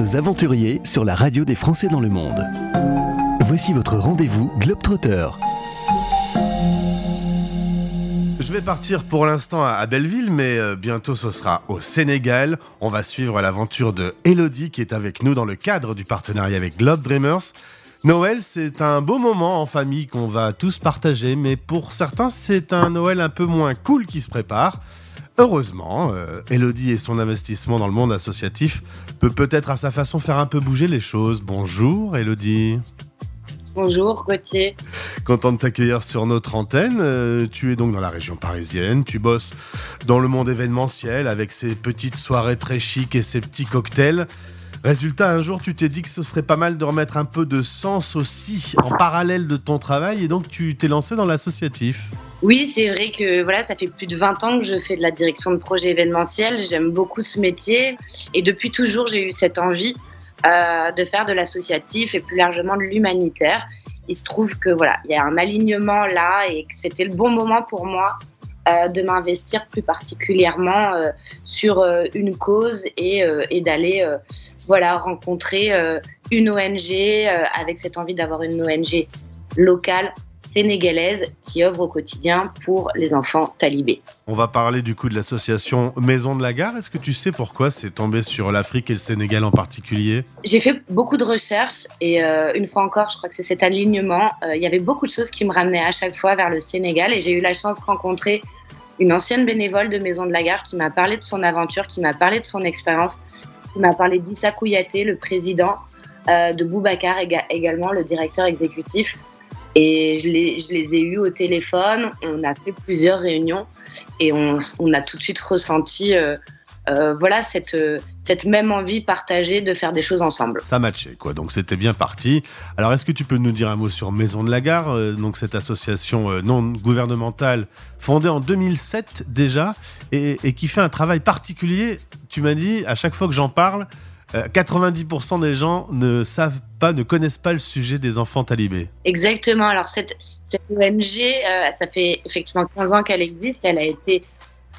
Aux aventuriers sur la radio des Français dans le monde. Voici votre rendez-vous Globetrotter. Je vais partir pour l'instant à Belleville, mais euh, bientôt ce sera au Sénégal. On va suivre l'aventure de Elodie qui est avec nous dans le cadre du partenariat avec Globe Dreamers. Noël, c'est un beau moment en famille qu'on va tous partager, mais pour certains, c'est un Noël un peu moins cool qui se prépare. Heureusement, euh, Elodie et son investissement dans le monde associatif peut peut-être à sa façon faire un peu bouger les choses. Bonjour Elodie. Bonjour Gauthier. Content de t'accueillir sur notre antenne. Euh, tu es donc dans la région parisienne. Tu bosses dans le monde événementiel avec ses petites soirées très chic et ses petits cocktails. Résultat, un jour, tu t'es dit que ce serait pas mal de remettre un peu de sens aussi en parallèle de ton travail et donc tu t'es lancé dans l'associatif. Oui, c'est vrai que voilà, ça fait plus de 20 ans que je fais de la direction de projet événementiel. J'aime beaucoup ce métier et depuis toujours, j'ai eu cette envie euh, de faire de l'associatif et plus largement de l'humanitaire. Il se trouve que voilà, il y a un alignement là et que c'était le bon moment pour moi euh, de m'investir plus particulièrement euh, sur une cause et d'aller voilà, rencontrer une ONG avec cette envie d'avoir une ONG locale sénégalaise qui œuvre au quotidien pour les enfants talibés. On va parler du coup de l'association Maison de la Gare. Est-ce que tu sais pourquoi c'est tombé sur l'Afrique et le Sénégal en particulier? J'ai fait beaucoup de recherches et euh, une fois encore, je crois que c'est cet alignement. Euh, il y avait beaucoup de choses qui me ramenaient à chaque fois vers le Sénégal et j'ai eu la chance de rencontrer une ancienne bénévole de Maison de la Gare qui m'a parlé de son aventure, qui m'a parlé de son expérience, qui m'a parlé d'Issa Kouyaté, le président, euh, de Boubacar également, le directeur exécutif. Et je les, ai eus au téléphone, on a fait plusieurs réunions et on, on a tout de suite ressenti euh, euh, voilà cette, cette même envie partagée de faire des choses ensemble. Ça matchait quoi, donc c'était bien parti. Alors est-ce que tu peux nous dire un mot sur Maison de la Gare, euh, donc cette association euh, non gouvernementale fondée en 2007 déjà et, et qui fait un travail particulier, tu m'as dit, à chaque fois que j'en parle, 90% des gens ne savent pas, ne connaissent pas le sujet des enfants talibés. Exactement. Alors, cette, cette ONG, euh, ça fait effectivement 15 ans qu'elle existe. Elle a été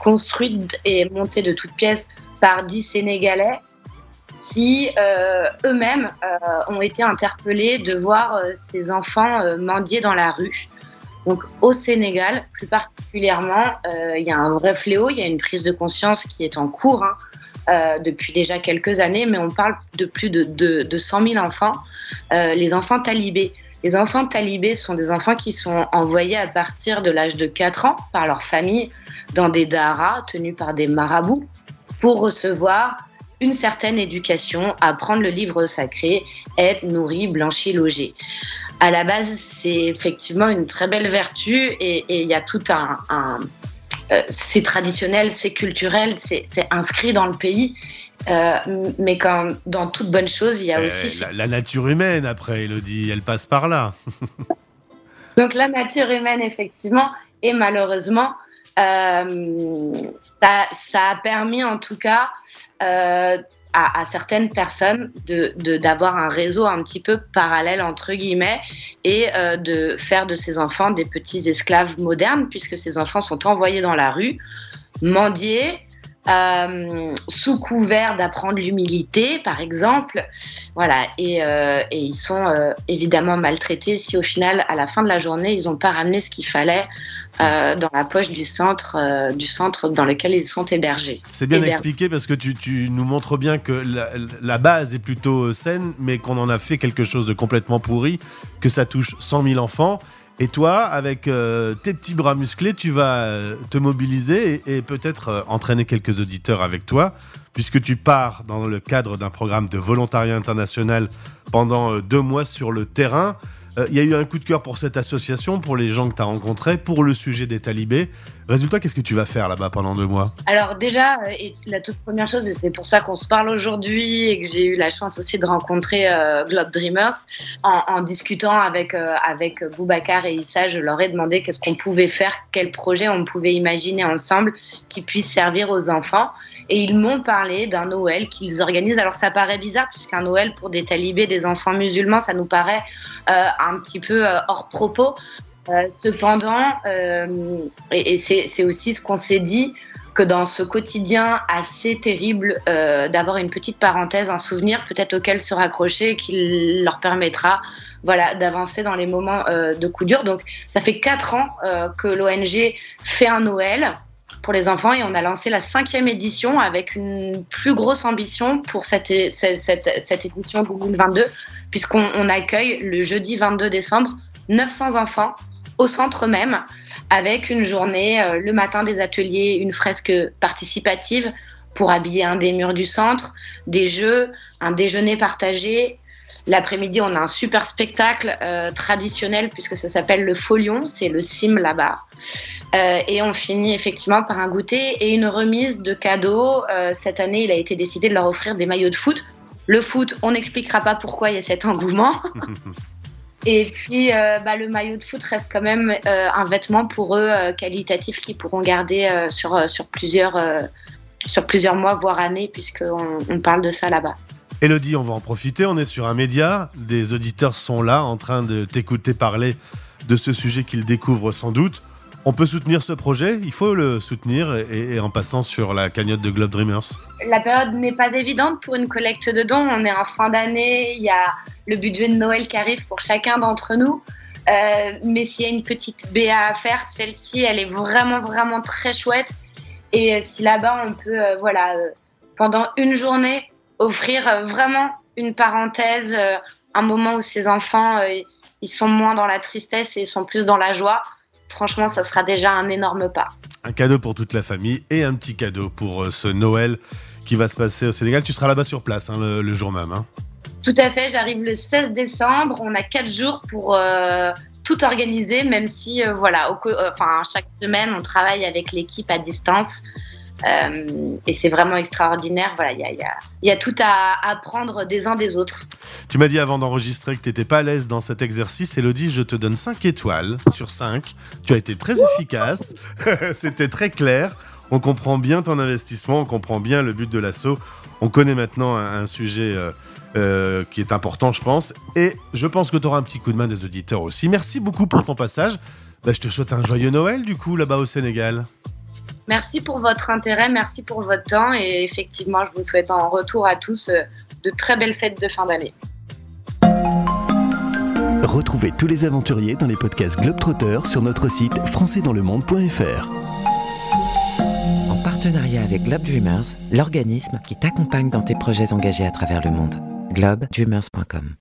construite et montée de toutes pièces par 10 Sénégalais qui euh, eux-mêmes euh, ont été interpellés de voir euh, ces enfants mendier dans la rue. Donc au Sénégal, plus particulièrement, il y a un vrai fléau, il y a une prise de conscience qui est en cours. Hein. Depuis déjà quelques années, mais on parle de plus de, de, de 100 000 enfants, les enfants talibés. Les enfants talibés sont des enfants qui sont envoyés à partir de l'âge de 4 ans par leur famille dans des daras tenus par des marabouts pour recevoir une certaine éducation, apprendre le livre sacré, être nourri, blanchi, logé. À la base, c'est effectivement une très belle vertu et il y a tout un, un c'est traditionnel, c'est culturel, c'est inscrit dans le pays. Euh, mais comme dans toute bonne chose, il y a Euh, aussi. la, la nature humaine après, Elodie, elle passe par là. Donc la nature humaine, effectivement, et malheureusement, euh, ça, ça a permis en tout cas euh, à, certaines personnes de de- d'avoir un réseau un petit peu parallèle entre guillemets et euh, de faire de ces enfants des petits esclaves modernes puisque ces enfants sont envoyés dans la rue, mendier. Euh, sous couvert d'apprendre l'humilité, par exemple, voilà, et, euh, et ils sont euh, évidemment maltraités si au final, à la fin de la journée, ils n'ont pas ramené ce qu'il fallait dans la poche du centre, du centre dans lequel ils sont hébergés. C'est bien expliqué parce que tu, tu nous montres bien que la, la base est plutôt saine, mais qu'on en a fait quelque chose de complètement pourri, que ça touche 100 000 enfants. Et toi, avec euh, tes petits bras musclés, tu vas euh, te mobiliser et, peut-être euh, entraîner quelques auditeurs avec toi, puisque tu pars dans le cadre d'un programme de volontariat international pendant deux mois sur le terrain. Euh, Il y a eu un coup de cœur pour cette association, pour les gens que tu as rencontrés, pour le sujet des talibés. Résultat, qu'est-ce que tu vas faire là-bas pendant deux mois? Alors déjà, euh, la toute première chose, et c'est pour ça qu'on se parle aujourd'hui et que j'ai eu la chance aussi de rencontrer euh, Globe Dreamers, en, discutant avec, avec Boubacar et Issa, je leur ai demandé qu'est-ce qu'on pouvait faire, quel projet on pouvait imaginer ensemble qui puisse servir aux enfants. Et ils m'ont parlé d'un Noël qu'ils organisent. Alors ça paraît bizarre, puisqu'un Noël pour des talibés, des enfants musulmans, ça nous paraît un petit peu euh, hors propos. Euh, cependant, euh, et, et c'est aussi ce qu'on s'est dit, que dans ce quotidien assez terrible, d'avoir une petite parenthèse, un souvenir peut-être auquel se raccrocher qui leur permettra voilà, d'avancer dans les moments de coup dur. Donc ça fait quatre ans que l'ONG fait un Noël pour les enfants et on a lancé la cinquième édition avec une plus grosse ambition pour cette, cette, cette, édition 2022 puisqu'on accueille le jeudi 22 décembre 900 enfants au centre même avec une journée, euh, le matin des ateliers, une fresque participative pour habiller un des murs du centre, des jeux, un déjeuner partagé. L'après-midi, on a un super spectacle euh, traditionnel puisque ça s'appelle le Folion, c'est le sim là-bas. Euh, et on finit effectivement par un goûter et une remise de cadeaux. cette année, il a été décidé de leur offrir des maillots de foot. Le foot, on n'expliquera pas pourquoi il y a cet engouement. Et puis, euh, bah, le maillot de foot reste quand même euh, un vêtement pour eux euh, qualitatif qu'ils pourront garder sur, sur, plusieurs, sur plusieurs mois, voire années, puisqu'on on parle de ça là-bas. Elodie, on va en profiter. On est sur un média. Des auditeurs sont là en train de t'écouter parler de ce sujet qu'ils découvrent sans doute. On peut soutenir ce projet, il faut le soutenir et, en passant sur la cagnotte de Globe Dreamers. La période n'est pas évidente pour une collecte de dons. On est en fin d'année, il y a le budget de Noël qui arrive pour chacun d'entre nous. Euh, mais s'il y a une petite BA à faire, celle-ci, elle est vraiment, vraiment très chouette. Et euh, si là-bas, on peut, euh, voilà, pendant une journée, offrir vraiment une parenthèse, un moment où ces enfants, ils sont moins dans la tristesse et ils sont plus dans la joie, franchement, ça sera déjà un énorme pas. Un cadeau pour toute la famille et un petit cadeau pour ce Noël qui va se passer au Sénégal. Tu seras là-bas sur place hein, le, jour même. Hein. Tout à fait, j'arrive le 16 décembre. On a quatre jours pour euh, tout organiser, même si, euh, voilà, euh, enfin, chaque semaine, on travaille avec l'équipe à distance. Et c'est vraiment extraordinaire. Voilà, il y a, tout à apprendre des uns des autres. Tu m'as dit avant d'enregistrer que tu n'étais pas à l'aise dans cet exercice. Elodie, je te donne 5 étoiles sur 5. Tu as été très efficace. C'était très clair. On comprend bien ton investissement, on comprend bien le but de l'assaut. On connaît maintenant un, sujet euh, qui est important, je pense. Et je pense que tu auras un petit coup de main des auditeurs aussi. Merci beaucoup pour ton passage. Bah, je te souhaite un joyeux Noël, du coup, là-bas au Sénégal. Merci pour votre intérêt, merci pour votre temps. Et effectivement, je vous souhaite en retour à tous euh, de très belles fêtes de fin d'année. Retrouvez tous les aventuriers dans les podcasts Globetrotter sur notre site françaisdanslemonde.fr. En partenariat avec Globe Dreamers, l'organisme qui t'accompagne dans tes projets engagés à travers le monde globedreamers.com.